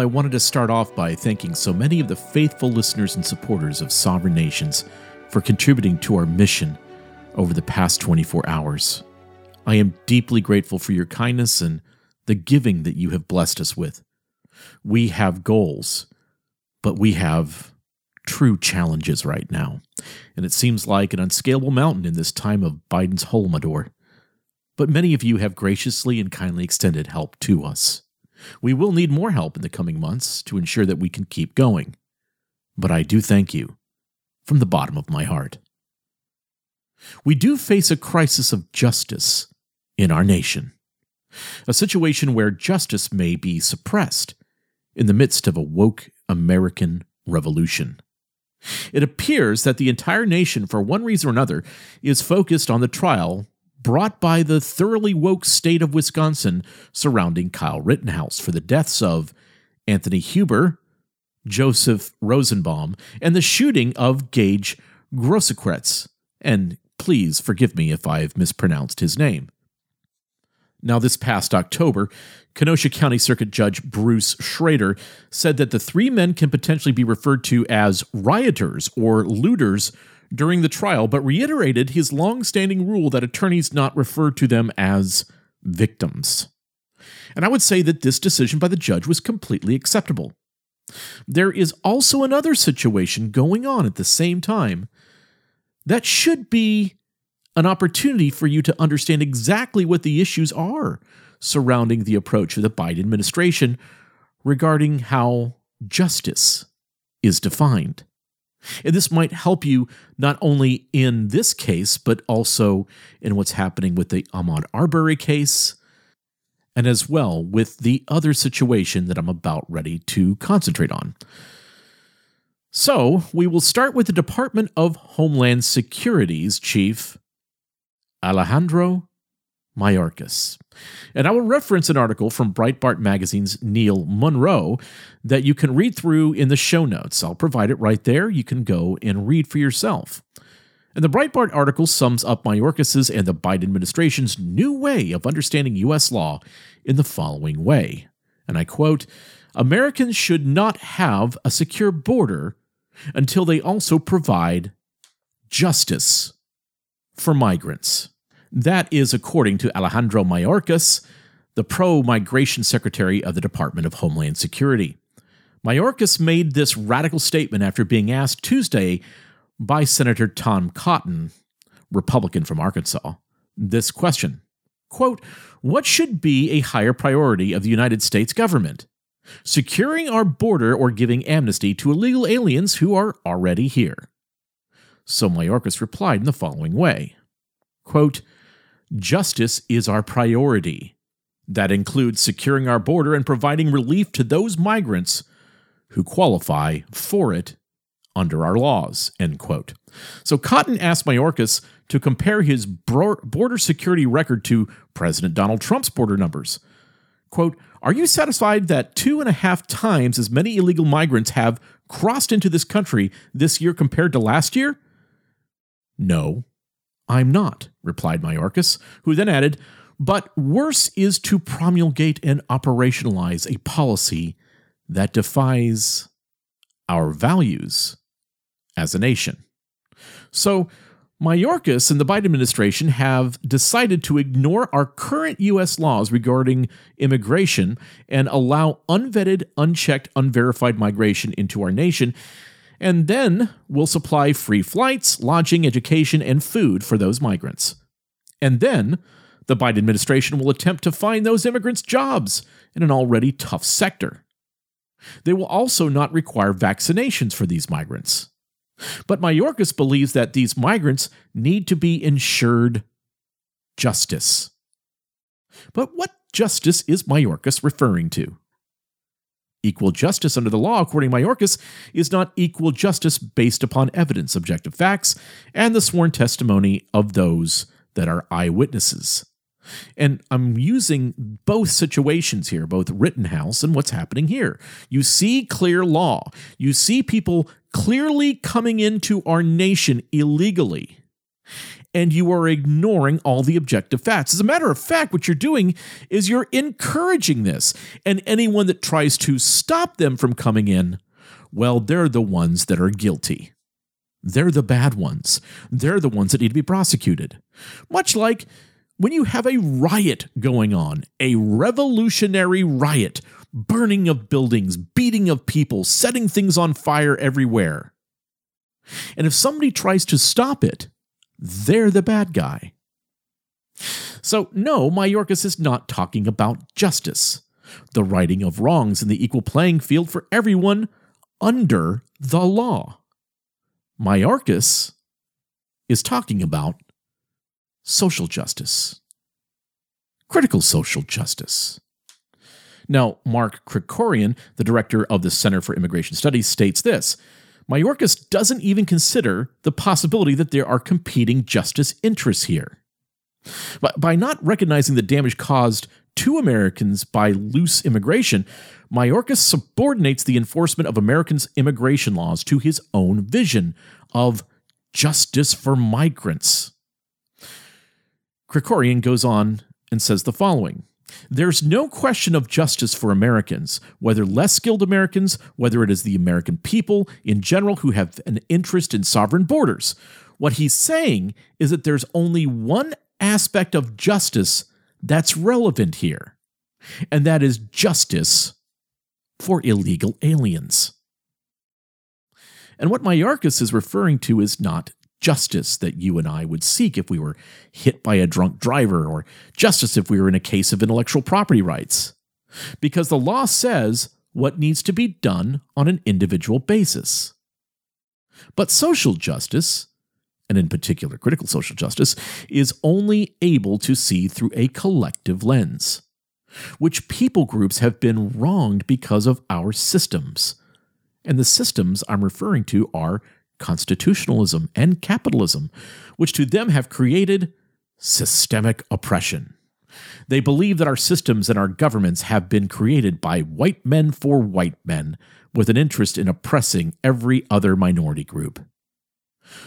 I wanted to start off by thanking so many of the faithful listeners and supporters of Sovereign Nations for contributing to our mission over the past 24 hours. I am deeply grateful for your kindness and the giving that you have blessed us with. We have goals, but we have true challenges right now, and it seems like an unscalable mountain in this time of Biden's Holodomor. But many of you have graciously and kindly extended help to us. We will need more help in the coming months to ensure that we can keep going. But I do thank you from the bottom of my heart. We do face a crisis of justice in our nation, a situation where justice may be suppressed in the midst of a woke American revolution. It appears that the entire nation, for one reason or another, is focused on the trial brought by the thoroughly woke state of Wisconsin surrounding Kyle Rittenhouse for the deaths of Anthony Huber, Joseph Rosenbaum, and the shooting of Gaige Grosskreutz. And please forgive me if I've mispronounced his name. Now, this past October, Kenosha County Circuit Judge Bruce Schroeder said that the three men can potentially be referred to as rioters or looters during the trial, but reiterated his long-standing rule that attorneys not refer to them as victims. And I would say that this decision by the judge was completely acceptable. There is also another situation going on at the same time that should be an opportunity for you to understand exactly what the issues are surrounding the approach of the Biden administration regarding how justice is defined. And this might help you not only in this case, but also in what's happening with the Ahmaud Arbery case, and as well with the other situation that I'm about ready to concentrate on. So, we will start with the Department of Homeland Security's chief, Alejandro Mayorkas. And I will reference an article from Breitbart Magazine's Neil Munro that you can read through in the show notes. I'll provide it right there. You can go and read for yourself. And the Breitbart article sums up Mayorkas's and the Biden administration's new way of understanding U.S. law in the following way. And I quote Americans should not have a secure border until they also provide justice for migrants. That is according to Alejandro Mayorkas, the pro migration secretary of the Department of Homeland Security. Mayorkas made this radical statement after being asked Tuesday by Senator Tom Cotton, Republican from Arkansas, this question quote, What should be a higher priority of the United States government? Securing our border or giving amnesty to illegal aliens who are already here? So Mayorkas replied in the following way quote, Justice is our priority. That includes securing our border and providing relief to those migrants who qualify for it under our laws. End quote. So Cotton asked Mayorkas to compare his border security record to President Donald Trump's border numbers. Quote, Are you satisfied that two and a half times as many illegal migrants have crossed into this country this year compared to last year? No, I'm not, replied Mayorkas, who then added, But worse is to promulgate and operationalize a policy that defies our values as a nation. So, Mayorkas and the Biden administration have decided to ignore our current U.S. laws regarding immigration and allow unvetted, unchecked, unverified migration into our nation and then we'll supply free flights, lodging, education, and food for those migrants. And then the Biden administration will attempt to find those immigrants jobs in an already tough sector. They will also not require vaccinations for these migrants. But Mayorkas believes that these migrants need to be ensured justice. But what justice is Mayorkas referring to? Equal justice under the law, according to Mayorkas, is not equal justice based upon evidence, objective facts, and the sworn testimony of those that are eyewitnesses. And I'm using both situations here, both Rittenhouse and what's happening here. You see clear law. You see people clearly coming into our nation illegally. And you are ignoring all the objective facts. As a matter of fact, what you're doing is you're encouraging this. And anyone that tries to stop them from coming in, well, they're the ones that are guilty. They're the bad ones. They're the ones that need to be prosecuted. Much like when you have a riot going on, a revolutionary riot, burning of buildings, beating of people, setting things on fire everywhere. And if somebody tries to stop it, they're the bad guy. So, no, Mayorkas is not talking about justice, the righting of wrongs in the equal playing field for everyone under the law. Mayorkas is talking about social justice, critical social justice. Now, Mark Krikorian, the director of the Center for Immigration Studies, states this Mayorkas doesn't even consider the possibility that there are competing justice interests here. But by not recognizing the damage caused to Americans by loose immigration, Mayorkas subordinates the enforcement of Americans' immigration laws to his own vision of justice for migrants. Krikorian goes on and says the following There's no question of justice for Americans, whether less skilled Americans, whether it is the American people in general who have an interest in sovereign borders. What he's saying is that there's only one aspect of justice that's relevant here, and that is justice for illegal aliens. And what Mayorkas is referring to is not justice that you and I would seek if we were hit by a drunk driver, or justice if we were in a case of intellectual property rights. Because the law says what needs to be done on an individual basis. But social justice, and in particular critical social justice, is only able to see through a collective lens, which people groups have been wronged because of our systems. And the systems I'm referring to are constitutionalism, and capitalism, which to them have created systemic oppression. They believe that our systems and our governments have been created by white men for white men with an interest in oppressing every other minority group.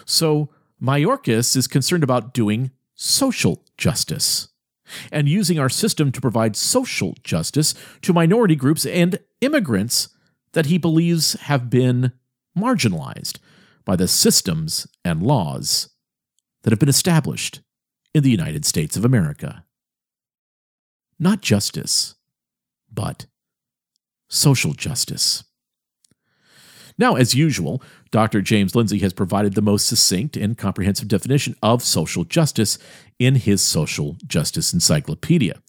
So, Mayorkas is concerned about doing social justice and using our system to provide social justice to minority groups and immigrants that he believes have been marginalized by the systems and laws that have been established in the United States of America. Not justice, but social justice. Now, as usual, Dr. James Lindsay has provided the most succinct and comprehensive definition of social justice in his Social Justice Encyclopedia,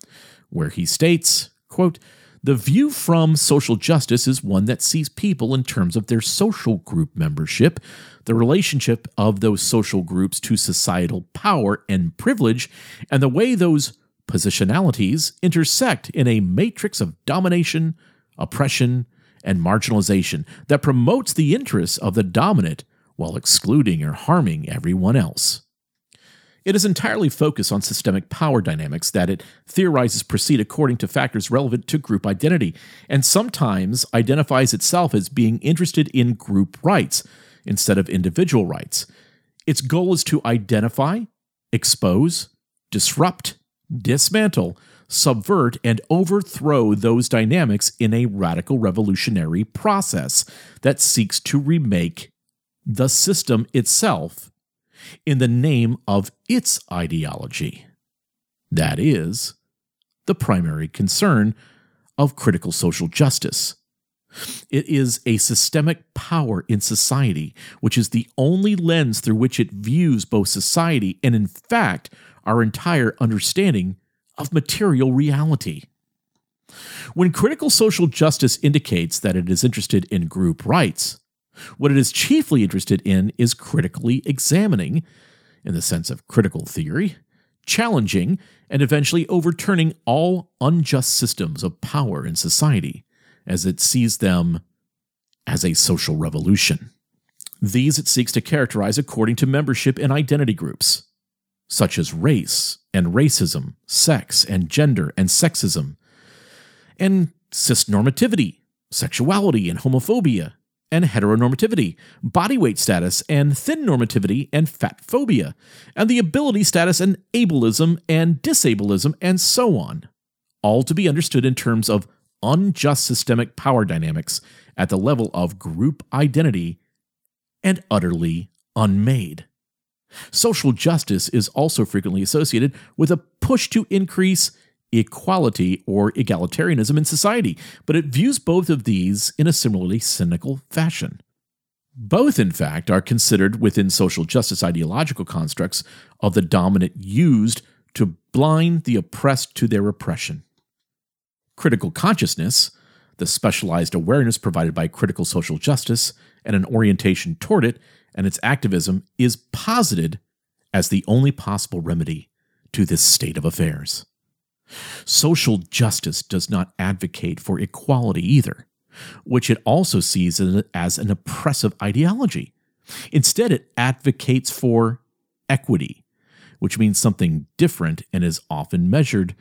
where he states, quote, the view from social justice is one that sees people in terms of their social group membership, the relationship of those social groups to societal power and privilege, and the way those positionalities intersect in a matrix of domination, oppression, and marginalization that promotes the interests of the dominant while excluding or harming everyone else. It is entirely focused on systemic power dynamics that it theorizes proceed according to factors relevant to group identity, and sometimes identifies itself as being interested in group rights instead of individual rights. Its goal is to identify, expose, disrupt, dismantle, subvert, and overthrow those dynamics in a radical revolutionary process that seeks to remake the system itself in the name of its ideology. That is, the primary concern of critical social justice. It is a systemic power in society, which is the only lens through which it views both society and, in fact, our entire understanding of material reality. When critical social justice indicates that it is interested in group rights, what it is chiefly interested in is critically examining, in the sense of critical theory, challenging, and eventually overturning all unjust systems of power in society, as it sees them as a social revolution. These it seeks to characterize according to membership in identity groups, such as race and racism, sex and gender and sexism, and cisnormativity, sexuality and homophobia, and heteronormativity, body weight status and thin normativity and fat phobia, and the ability status and ableism and disableism, and so on, all to be understood in terms of unjust systemic power dynamics at the level of group identity and utterly unmade. Social justice is also frequently associated with a push to increase equality or egalitarianism in society, but it views both of these in a similarly cynical fashion. Both, in fact, are considered within social justice ideological constructs of the dominant used to blind the oppressed to their oppression. Critical consciousness, the specialized awareness provided by critical social justice, and an orientation toward it and its activism is posited as the only possible remedy to this state of affairs. Social justice does not advocate for equality either, which it also sees as an oppressive ideology. Instead, it advocates for equity, which means something different and is often measured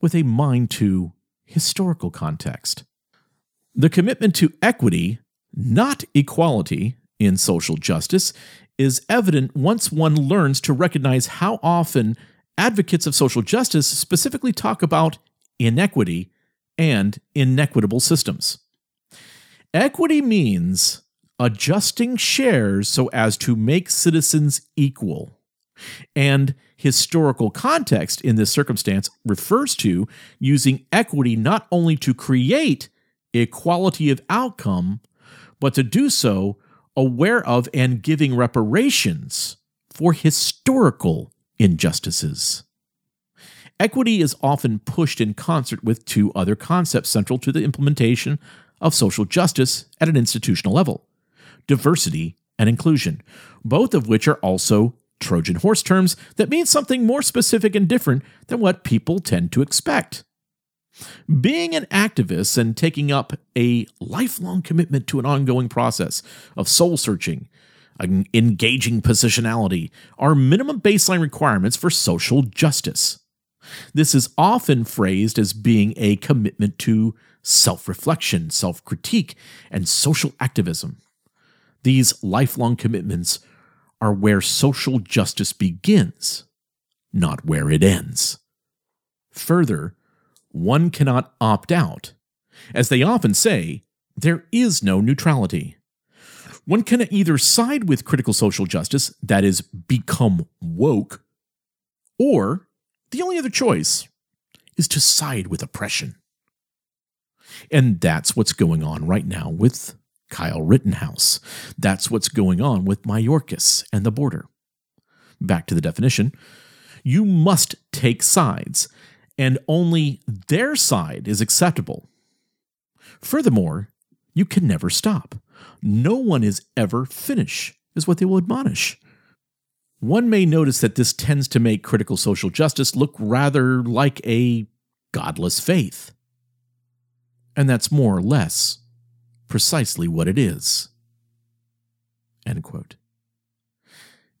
with a mind to historical context. The commitment to equity, not equality, in social justice is evident once one learns to recognize how often advocates of social justice specifically talk about inequity and inequitable systems. Equity means adjusting shares so as to make citizens equal. And historical context in this circumstance refers to using equity not only to create equality of outcome, but to do so aware of and giving reparations for historical injustices. Equity is often pushed in concert with two other concepts central to the implementation of social justice at an institutional level diversity and inclusion, both of which are also Trojan horse terms that mean something more specific and different than what people tend to expect. Being an activist and taking up a lifelong commitment to an ongoing process of soul searching, engaging positionality are minimum baseline requirements for social justice. This is often phrased as being a commitment to self reflection, self critique, and social activism. These lifelong commitments are where social justice begins, not where it ends. Further, one cannot opt out. As they often say, there is no neutrality. One can either side with critical social justice, that is, become woke, or the only other choice is to side with oppression. And that's what's going on right now with Kyle Rittenhouse. That's what's going on with Mayorkas and the border. Back to the definition you must take sides and only their side is acceptable. Furthermore, you can never stop. No one is ever finished, is what they will admonish. One may notice that this tends to make critical social justice look rather like a godless faith. And that's more or less precisely what it is.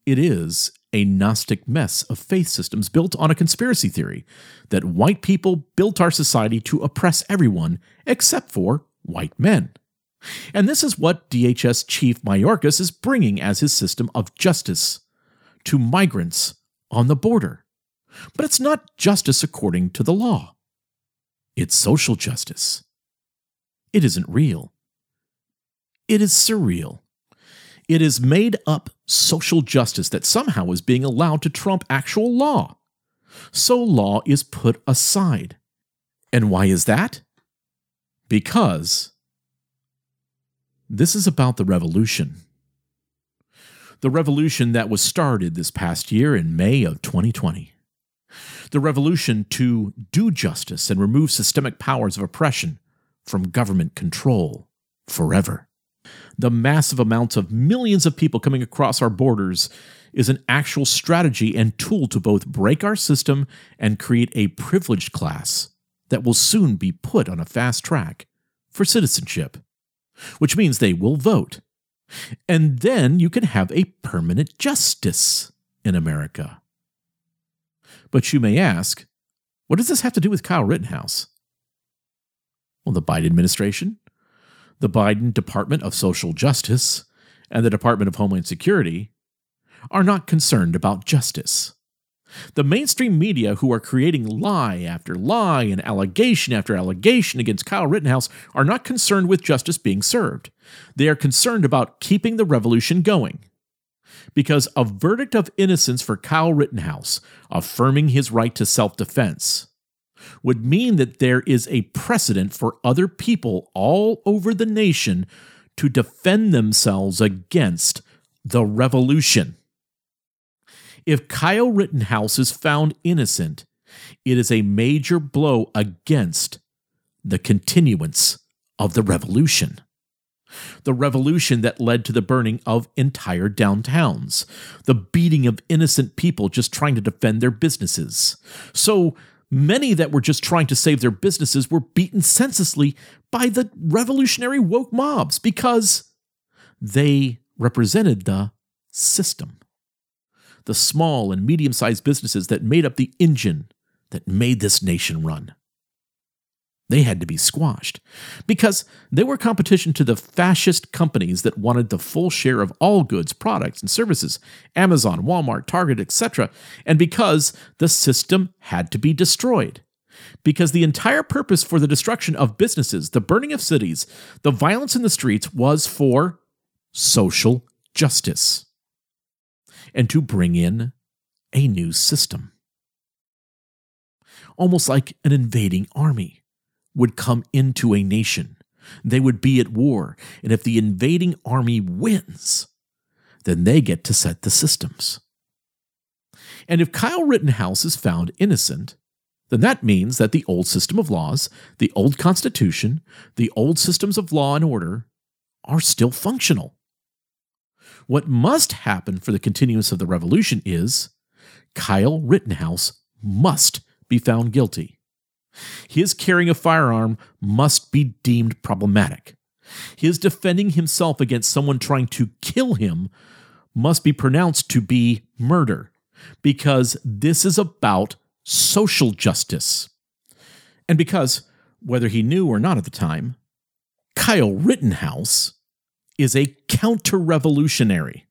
It is a Gnostic mess of faith systems built on a conspiracy theory that white people built our society to oppress everyone except for white men. And this is what DHS Chief Mayorkas is bringing as his system of justice to migrants on the border. But it's not justice according to the law, it's social justice. It isn't real, it is surreal. It is made up social justice that somehow is being allowed to trump actual law. So law is put aside. And why is that? Because this is about the revolution. The revolution that was started this past year in May of 2020. The revolution to do justice and remove systemic powers of oppression from government control forever the massive amounts of millions of people coming across our borders is an actual strategy and tool to both break our system and create a privileged class that will soon be put on a fast track for citizenship, which means they will vote. And then you can have a permanent justice in America. But you may ask, what does this have to do with Kyle Rittenhouse? Well, the Biden administration, the Biden Department of Social Justice, and the Department of Homeland Security are not concerned about justice. The mainstream media, who are creating lie after lie and allegation after allegation against Kyle Rittenhouse, are not concerned with justice being served. They are concerned about keeping the revolution going. Because a verdict of innocence for Kyle Rittenhouse, affirming his right to self defense, would mean that there is a precedent for other people all over the nation to defend themselves against the revolution. If Kyle Rittenhouse is found innocent, it is a major blow against the continuance of the revolution. The revolution that led to the burning of entire downtowns, the beating of innocent people just trying to defend their businesses. So many that were just trying to save their businesses were beaten senselessly by the revolutionary woke mobs because they represented the system the small and medium sized businesses that made up the engine that made this nation run. They had to be squashed because they were competition to the fascist companies that wanted the full share of all goods, products, and services Amazon, Walmart, Target, etc. And because the system had to be destroyed. Because the entire purpose for the destruction of businesses, the burning of cities, the violence in the streets was for social justice and to bring in a new system. Almost like an invading army would come into a nation. They would be at war, and if the invading army wins, then they get to set the systems. And if Kyle Rittenhouse is found innocent, then that means that the old system of laws, the old Constitution, the old systems of law and order are still functional. What must happen for the continuance of the revolution is Kyle Rittenhouse must be found guilty. His carrying a firearm must be deemed problematic. His defending himself against someone trying to kill him must be pronounced to be murder, because this is about social justice. And because, whether he knew or not at the time, Kyle Rittenhouse is a counter revolutionary.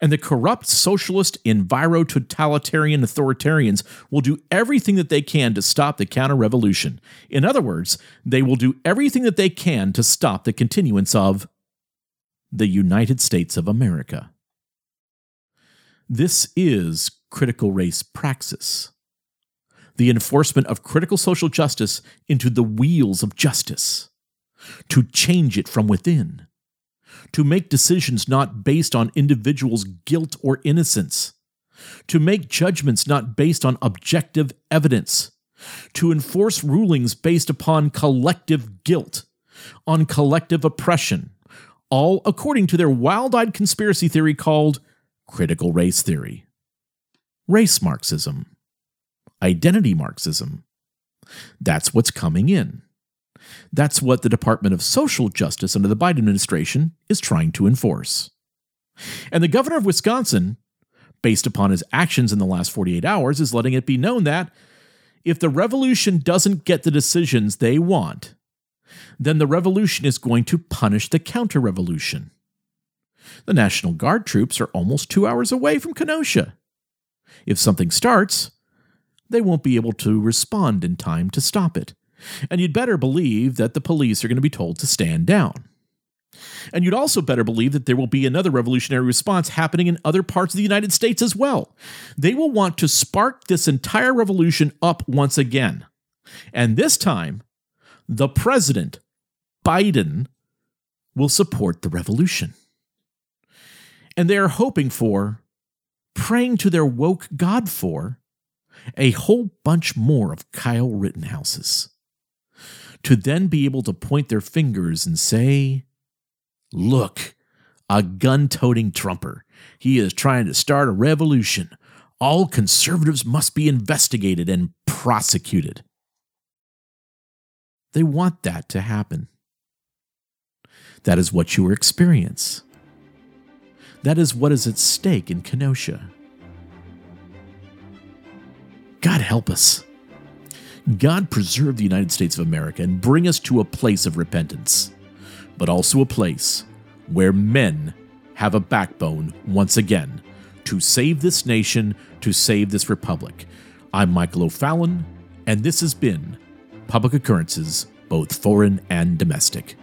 And the corrupt socialist, enviro totalitarian authoritarians will do everything that they can to stop the counter revolution. In other words, they will do everything that they can to stop the continuance of the United States of America. This is critical race praxis, the enforcement of critical social justice into the wheels of justice to change it from within, to make decisions not based on individuals' guilt or innocence, to make judgments not based on objective evidence, to enforce rulings based upon collective guilt, on collective oppression, all according to their wild eyed conspiracy theory called critical race theory, race Marxism, identity Marxism. That's what's coming in. That's what the Department of Social Justice under the Biden administration is trying to enforce. And the governor of Wisconsin, based upon his actions in the last 48 hours, is letting it be known that if the revolution doesn't get the decisions they want, then the revolution is going to punish the counter revolution. The National Guard troops are almost two hours away from Kenosha. If something starts, they won't be able to respond in time to stop it. And you'd better believe that the police are going to be told to stand down. And you'd also better believe that there will be another revolutionary response happening in other parts of the United States as well. They will want to spark this entire revolution up once again. And this time, the president, Biden, will support the revolution. And they are hoping for, praying to their woke God for, a whole bunch more of Kyle Rittenhouses to then be able to point their fingers and say, Look, a gun toting Trumper. He is trying to start a revolution. All conservatives must be investigated and prosecuted. They want that to happen. That is what you experience. That is what is at stake in Kenosha. God help us. God preserve the United States of America and bring us to a place of repentance, but also a place where men have a backbone once again to save this nation, to save this republic. I'm Michael O'Fallon, and this has been Public Occurrences, both foreign and domestic.